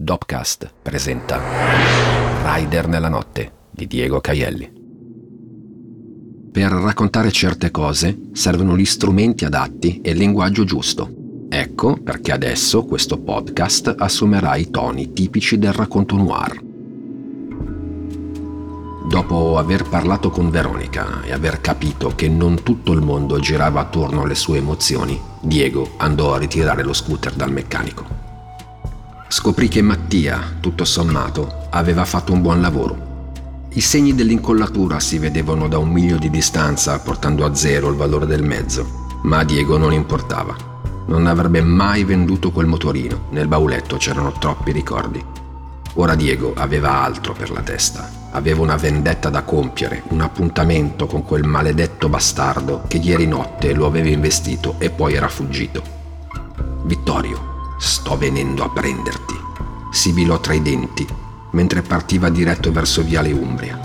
Dopcast presenta Rider nella notte di Diego Caielli. Per raccontare certe cose servono gli strumenti adatti e il linguaggio giusto. Ecco perché adesso questo podcast assumerà i toni tipici del racconto noir. Dopo aver parlato con Veronica e aver capito che non tutto il mondo girava attorno alle sue emozioni, Diego andò a ritirare lo scooter dal meccanico. Scoprì che Mattia, tutto sommato, aveva fatto un buon lavoro. I segni dell'incollatura si vedevano da un miglio di distanza, portando a zero il valore del mezzo, ma a Diego non importava. Non avrebbe mai venduto quel motorino, nel bauletto c'erano troppi ricordi. Ora Diego aveva altro per la testa. Aveva una vendetta da compiere, un appuntamento con quel maledetto bastardo che ieri notte lo aveva investito e poi era fuggito. Vittorio, Sto venendo a prenderti, sibilò tra i denti, mentre partiva diretto verso Viale Umbria.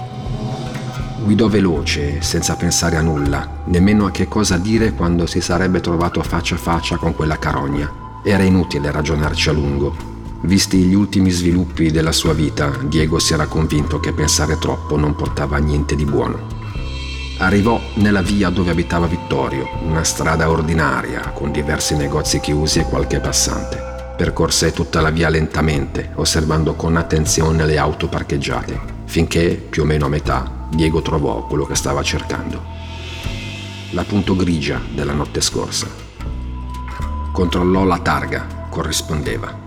Guidò veloce, senza pensare a nulla, nemmeno a che cosa dire quando si sarebbe trovato faccia a faccia con quella carogna. Era inutile ragionarci a lungo. Visti gli ultimi sviluppi della sua vita, Diego si era convinto che pensare troppo non portava a niente di buono. Arrivò nella via dove abitava Vittorio, una strada ordinaria con diversi negozi chiusi e qualche passante. Percorse tutta la via lentamente, osservando con attenzione le auto parcheggiate, finché, più o meno a metà, Diego trovò quello che stava cercando. La punto grigia della notte scorsa. Controllò la targa, corrispondeva.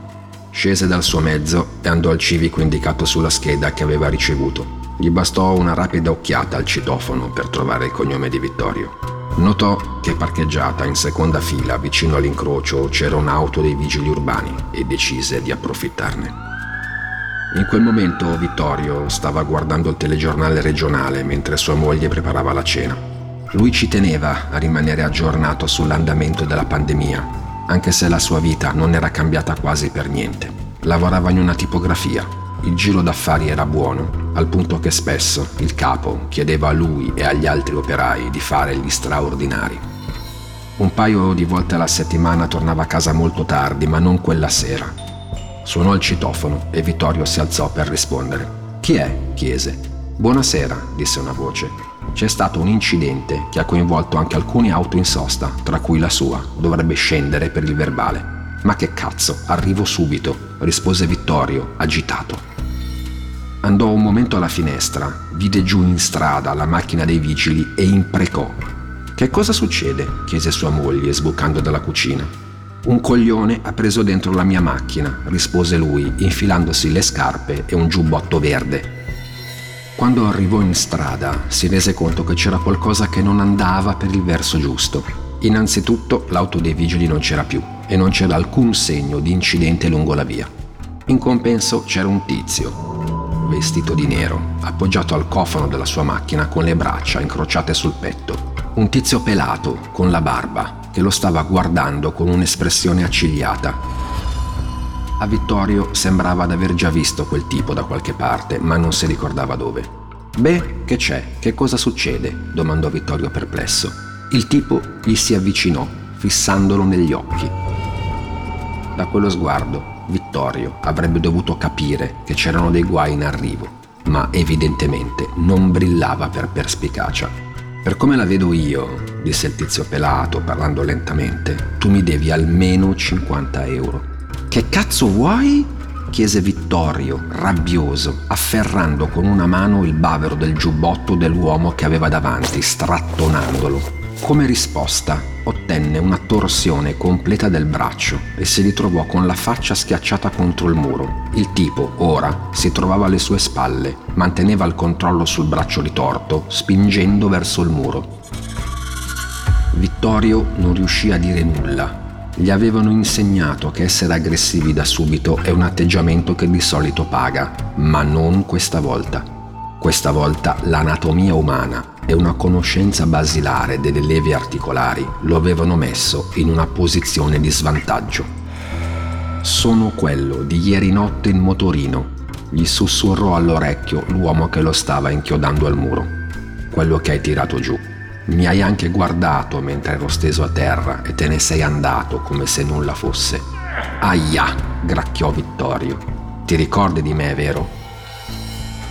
Scese dal suo mezzo e andò al civico indicato sulla scheda che aveva ricevuto gli bastò una rapida occhiata al citofono per trovare il cognome di Vittorio. Notò che parcheggiata in seconda fila vicino all'incrocio c'era un'auto dei vigili urbani e decise di approfittarne. In quel momento Vittorio stava guardando il telegiornale regionale mentre sua moglie preparava la cena. Lui ci teneva a rimanere aggiornato sull'andamento della pandemia, anche se la sua vita non era cambiata quasi per niente. Lavorava in una tipografia il giro d'affari era buono, al punto che spesso il capo chiedeva a lui e agli altri operai di fare gli straordinari. Un paio di volte alla settimana tornava a casa molto tardi, ma non quella sera. Suonò il citofono e Vittorio si alzò per rispondere. Chi è? chiese. Buonasera, disse una voce. C'è stato un incidente che ha coinvolto anche alcune auto in sosta, tra cui la sua. Dovrebbe scendere per il verbale. Ma che cazzo, arrivo subito, rispose Vittorio, agitato. Andò un momento alla finestra, vide giù in strada la macchina dei vigili e imprecò. Che cosa succede? chiese sua moglie, sbucando dalla cucina. Un coglione ha preso dentro la mia macchina, rispose lui, infilandosi le scarpe e un giubbotto verde. Quando arrivò in strada si rese conto che c'era qualcosa che non andava per il verso giusto. Innanzitutto l'auto dei vigili non c'era più e non c'era alcun segno di incidente lungo la via. In compenso c'era un tizio, vestito di nero, appoggiato al cofano della sua macchina con le braccia incrociate sul petto. Un tizio pelato, con la barba, che lo stava guardando con un'espressione accigliata. A Vittorio sembrava d'aver già visto quel tipo da qualche parte, ma non si ricordava dove. Beh, che c'è? Che cosa succede? domandò Vittorio perplesso. Il tipo gli si avvicinò, fissandolo negli occhi. Da quello sguardo, Vittorio avrebbe dovuto capire che c'erano dei guai in arrivo, ma evidentemente non brillava per perspicacia. Per come la vedo io, disse il tizio pelato parlando lentamente, tu mi devi almeno 50 euro. Che cazzo vuoi? chiese Vittorio, rabbioso, afferrando con una mano il bavero del giubbotto dell'uomo che aveva davanti, strattonandolo. Come risposta, ottenne una torsione completa del braccio e si ritrovò con la faccia schiacciata contro il muro. Il tipo, ora, si trovava alle sue spalle, manteneva il controllo sul braccio ritorto, spingendo verso il muro. Vittorio non riuscì a dire nulla. Gli avevano insegnato che essere aggressivi da subito è un atteggiamento che di solito paga, ma non questa volta. Questa volta l'anatomia umana e una conoscenza basilare delle levi articolari lo avevano messo in una posizione di svantaggio. Sono quello di ieri notte in motorino, gli sussurrò all'orecchio l'uomo che lo stava inchiodando al muro. Quello che hai tirato giù. Mi hai anche guardato mentre ero steso a terra e te ne sei andato come se nulla fosse. Aia, gracchiò Vittorio. Ti ricordi di me, vero?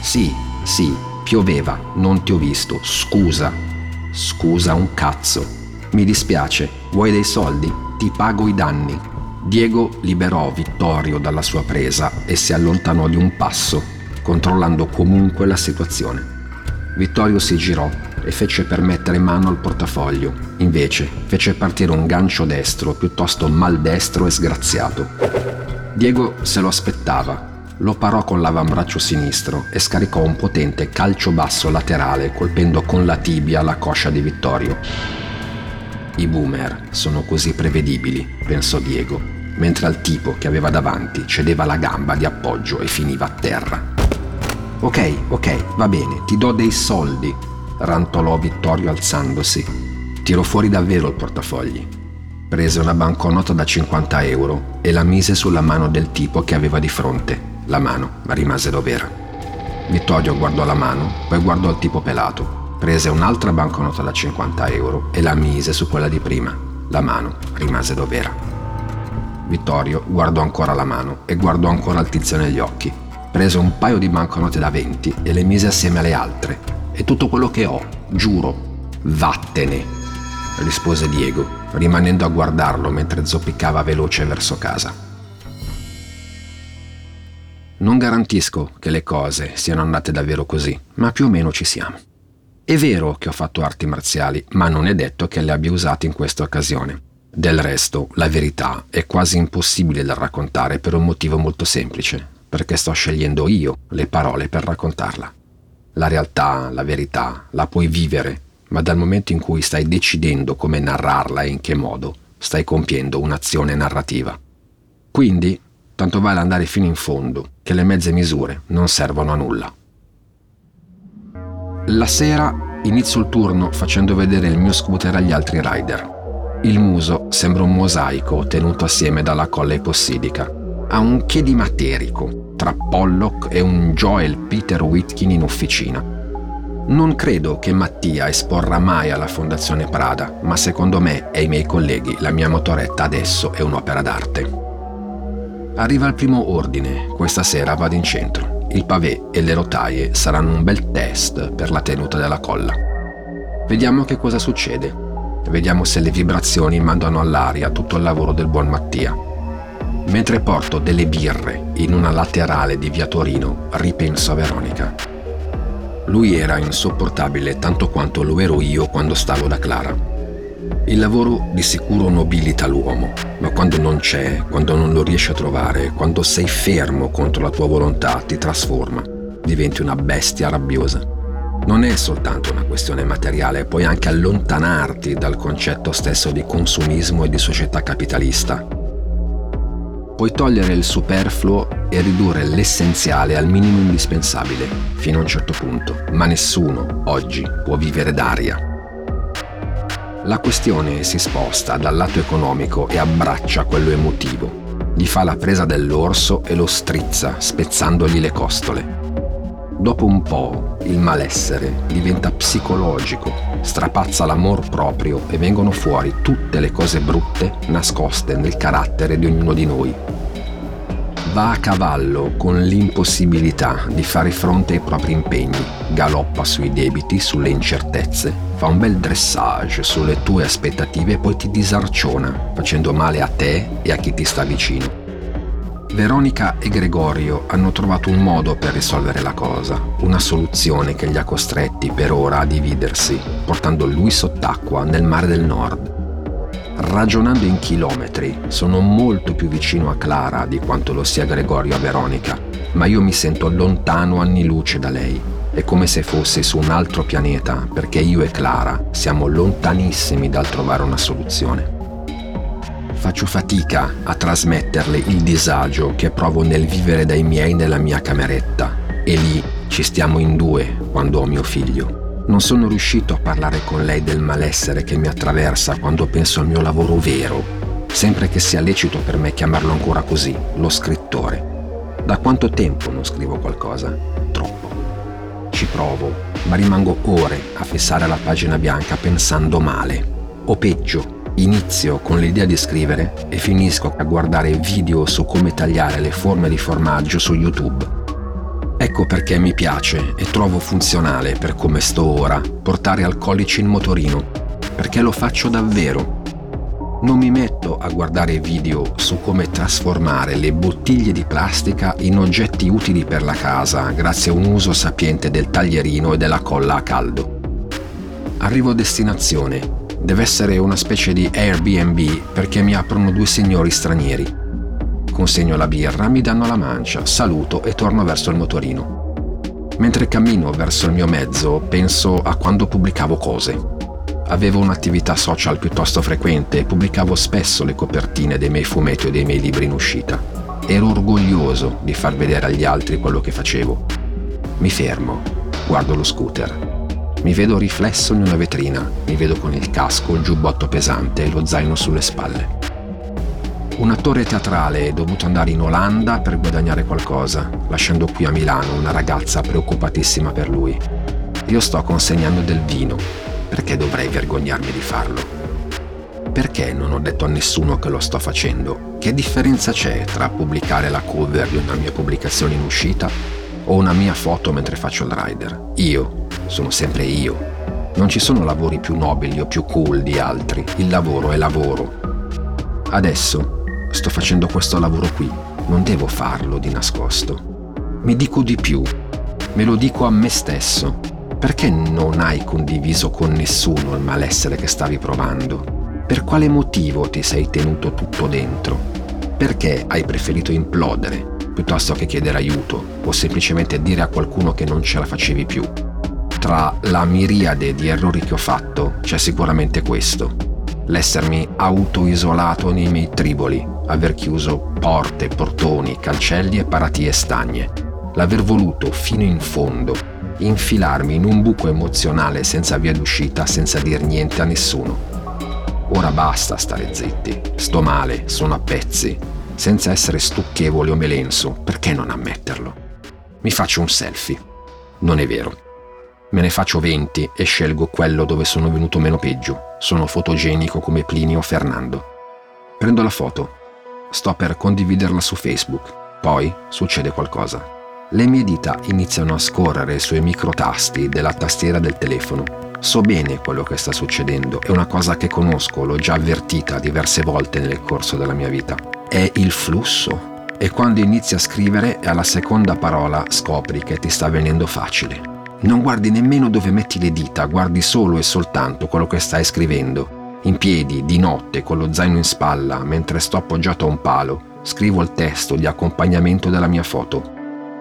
Sì, sì, pioveva, non ti ho visto, scusa. Scusa un cazzo. Mi dispiace, vuoi dei soldi? Ti pago i danni. Diego liberò Vittorio dalla sua presa e si allontanò di un passo, controllando comunque la situazione. Vittorio si girò e fece per mettere mano al portafoglio. Invece fece partire un gancio destro piuttosto maldestro e sgraziato. Diego se lo aspettava. Lo parò con l'avambraccio sinistro e scaricò un potente calcio basso laterale colpendo con la tibia la coscia di Vittorio. I boomer sono così prevedibili, pensò Diego, mentre al tipo che aveva davanti cedeva la gamba di appoggio e finiva a terra. Ok, ok, va bene, ti do dei soldi, rantolò Vittorio alzandosi. Tirò fuori davvero il portafogli. Prese una banconota da 50 euro e la mise sulla mano del tipo che aveva di fronte. La mano rimase dov'era. Vittorio guardò la mano, poi guardò il tipo pelato. Prese un'altra banconota da 50 euro e la mise su quella di prima. La mano rimase dov'era. Vittorio guardò ancora la mano e guardò ancora il tizio negli occhi prese un paio di banconote da 20 e le mise assieme alle altre. È tutto quello che ho, giuro. Vattene, rispose Diego, rimanendo a guardarlo mentre zoppicava veloce verso casa. Non garantisco che le cose siano andate davvero così, ma più o meno ci siamo. È vero che ho fatto arti marziali, ma non è detto che le abbia usate in questa occasione. Del resto, la verità è quasi impossibile da raccontare per un motivo molto semplice perché sto scegliendo io le parole per raccontarla. La realtà, la verità, la puoi vivere, ma dal momento in cui stai decidendo come narrarla e in che modo, stai compiendo un'azione narrativa. Quindi, tanto vale andare fino in fondo, che le mezze misure non servono a nulla. La sera inizio il turno facendo vedere il mio scooter agli altri rider. Il muso sembra un mosaico tenuto assieme dalla colla ipossidica ha un che di materico tra Pollock e un Joel Peter Whitkin in officina. Non credo che Mattia esporrà mai alla Fondazione Prada, ma secondo me e i miei colleghi la mia motoretta adesso è un'opera d'arte. Arriva il primo ordine, questa sera vado in centro. Il pavé e le rotaie saranno un bel test per la tenuta della colla. Vediamo che cosa succede. Vediamo se le vibrazioni mandano all'aria tutto il lavoro del buon Mattia Mentre porto delle birre in una laterale di via Torino, ripenso a Veronica. Lui era insopportabile tanto quanto lo ero io quando stavo da Clara. Il lavoro di sicuro nobilita l'uomo, ma quando non c'è, quando non lo riesci a trovare, quando sei fermo contro la tua volontà, ti trasforma, diventi una bestia rabbiosa. Non è soltanto una questione materiale, puoi anche allontanarti dal concetto stesso di consumismo e di società capitalista Puoi togliere il superfluo e ridurre l'essenziale al minimo indispensabile, fino a un certo punto, ma nessuno oggi può vivere d'aria. La questione si sposta dal lato economico e abbraccia quello emotivo. Gli fa la presa dell'orso e lo strizza, spezzandogli le costole. Dopo un po' il malessere diventa psicologico, strapazza l'amor proprio e vengono fuori tutte le cose brutte nascoste nel carattere di ognuno di noi. Va a cavallo con l'impossibilità di fare fronte ai propri impegni, galoppa sui debiti, sulle incertezze, fa un bel dressage sulle tue aspettative e poi ti disarciona, facendo male a te e a chi ti sta vicino. Veronica e Gregorio hanno trovato un modo per risolvere la cosa, una soluzione che li ha costretti per ora a dividersi, portando lui sott'acqua nel mare del nord. Ragionando in chilometri, sono molto più vicino a Clara di quanto lo sia Gregorio a Veronica, ma io mi sento lontano anni luce da lei. È come se fossi su un altro pianeta, perché io e Clara siamo lontanissimi dal trovare una soluzione faccio fatica a trasmetterle il disagio che provo nel vivere dai miei nella mia cameretta e lì ci stiamo in due quando ho mio figlio. Non sono riuscito a parlare con lei del malessere che mi attraversa quando penso al mio lavoro vero, sempre che sia lecito per me chiamarlo ancora così, lo scrittore. Da quanto tempo non scrivo qualcosa? Troppo. Ci provo, ma rimango ore a fissare la pagina bianca pensando male. O peggio, Inizio con l'idea di scrivere e finisco a guardare video su come tagliare le forme di formaggio su YouTube. Ecco perché mi piace e trovo funzionale per come sto ora portare alcolici in motorino, perché lo faccio davvero. Non mi metto a guardare video su come trasformare le bottiglie di plastica in oggetti utili per la casa grazie a un uso sapiente del taglierino e della colla a caldo. Arrivo a destinazione Deve essere una specie di Airbnb perché mi aprono due signori stranieri. Consegno la birra, mi danno la mancia, saluto e torno verso il motorino. Mentre cammino verso il mio mezzo penso a quando pubblicavo cose. Avevo un'attività social piuttosto frequente e pubblicavo spesso le copertine dei miei fumetti o dei miei libri in uscita. Ero orgoglioso di far vedere agli altri quello che facevo. Mi fermo, guardo lo scooter mi vedo riflesso in una vetrina, mi vedo con il casco, il giubbotto pesante e lo zaino sulle spalle. Un attore teatrale è dovuto andare in Olanda per guadagnare qualcosa, lasciando qui a Milano una ragazza preoccupatissima per lui. Io sto consegnando del vino, perché dovrei vergognarmi di farlo? Perché non ho detto a nessuno che lo sto facendo? Che differenza c'è tra pubblicare la cover di una mia pubblicazione in uscita o una mia foto mentre faccio il rider? Io, sono sempre io. Non ci sono lavori più nobili o più cool di altri, il lavoro è lavoro. Adesso sto facendo questo lavoro qui, non devo farlo di nascosto. Mi dico di più, me lo dico a me stesso. Perché non hai condiviso con nessuno il malessere che stavi provando? Per quale motivo ti sei tenuto tutto dentro? Perché hai preferito implodere piuttosto che chiedere aiuto o semplicemente dire a qualcuno che non ce la facevi più? tra la miriade di errori che ho fatto c'è sicuramente questo. L'essermi auto-isolato nei miei triboli, aver chiuso porte, portoni, cancelli e paratie stagne, l'aver voluto fino in fondo infilarmi in un buco emozionale senza via d'uscita, senza dir niente a nessuno. Ora basta stare zitti, sto male, sono a pezzi, senza essere stucchevole o melenso, perché non ammetterlo? Mi faccio un selfie. Non è vero. Me ne faccio 20 e scelgo quello dove sono venuto meno peggio. Sono fotogenico come Plinio Fernando. Prendo la foto. Sto per condividerla su Facebook. Poi succede qualcosa. Le mie dita iniziano a scorrere sui microtasti della tastiera del telefono. So bene quello che sta succedendo, è una cosa che conosco, l'ho già avvertita diverse volte nel corso della mia vita. È il flusso. E quando inizi a scrivere, alla seconda parola scopri che ti sta venendo facile non guardi nemmeno dove metti le dita, guardi solo e soltanto quello che stai scrivendo. In piedi, di notte, con lo zaino in spalla, mentre sto appoggiato a un palo, scrivo il testo di accompagnamento della mia foto.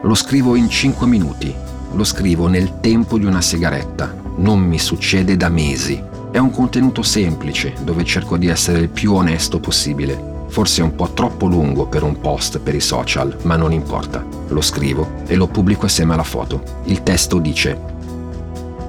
Lo scrivo in 5 minuti, lo scrivo nel tempo di una sigaretta. Non mi succede da mesi. È un contenuto semplice, dove cerco di essere il più onesto possibile Forse è un po' troppo lungo per un post per i social, ma non importa. Lo scrivo e lo pubblico assieme alla foto. Il testo dice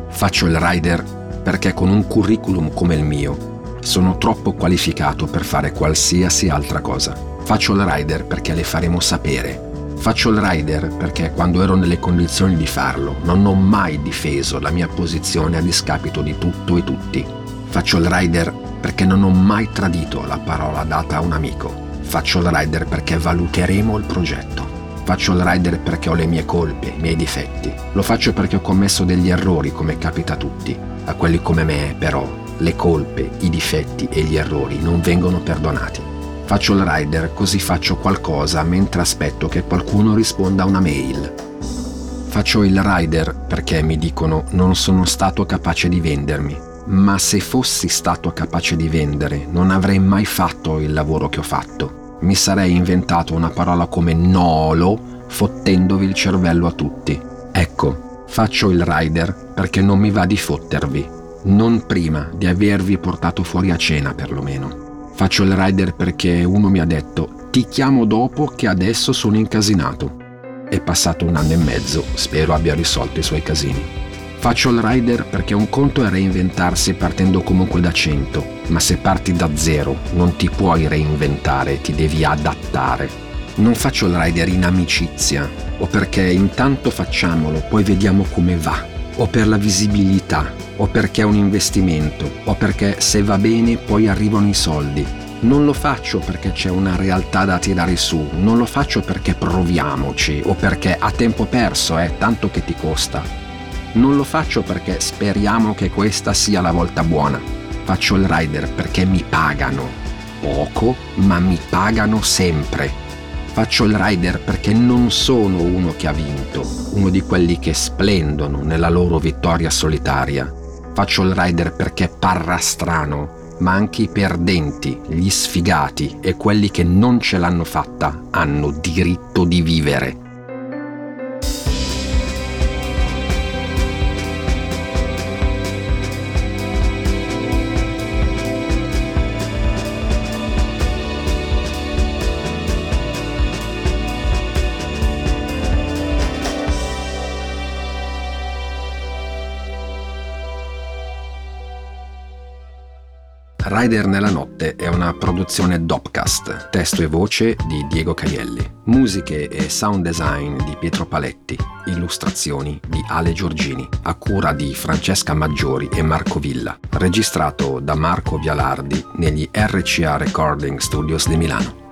Faccio il rider perché con un curriculum come il mio sono troppo qualificato per fare qualsiasi altra cosa. Faccio il rider perché le faremo sapere. Faccio il rider perché quando ero nelle condizioni di farlo non ho mai difeso la mia posizione a discapito di tutto e tutti. Faccio il rider perché non ho mai tradito la parola data a un amico. Faccio il rider perché valuteremo il progetto. Faccio il rider perché ho le mie colpe, i miei difetti. Lo faccio perché ho commesso degli errori come capita a tutti. A quelli come me, però, le colpe, i difetti e gli errori non vengono perdonati. Faccio il rider così faccio qualcosa mentre aspetto che qualcuno risponda a una mail. Faccio il rider perché mi dicono non sono stato capace di vendermi, ma se fossi stato capace di vendere non avrei mai fatto il lavoro che ho fatto. Mi sarei inventato una parola come nolo fottendovi il cervello a tutti. Ecco, faccio il rider perché non mi va di fottervi, non prima di avervi portato fuori a cena perlomeno. Faccio il rider perché uno mi ha detto ti chiamo dopo che adesso sono incasinato. È passato un anno e mezzo, spero abbia risolto i suoi casini. Faccio il rider perché un conto è reinventarsi partendo comunque da 100, ma se parti da zero non ti puoi reinventare, ti devi adattare. Non faccio il rider in amicizia o perché intanto facciamolo, poi vediamo come va. O per la visibilità, o perché è un investimento, o perché se va bene poi arrivano i soldi. Non lo faccio perché c'è una realtà da tirare su, non lo faccio perché proviamoci o perché a tempo perso, eh, tanto che ti costa. Non lo faccio perché speriamo che questa sia la volta buona. Faccio il rider perché mi pagano. Poco, ma mi pagano sempre Faccio il rider perché non sono uno che ha vinto, uno di quelli che splendono nella loro vittoria solitaria. Faccio il rider perché parra strano, ma anche i perdenti, gli sfigati e quelli che non ce l'hanno fatta hanno diritto di vivere. Rider nella notte è una produzione Dopcast, testo e voce di Diego Caielli, musiche e sound design di Pietro Paletti, illustrazioni di Ale Giorgini, a cura di Francesca Maggiori e Marco Villa, registrato da Marco Vialardi negli RCA Recording Studios di Milano.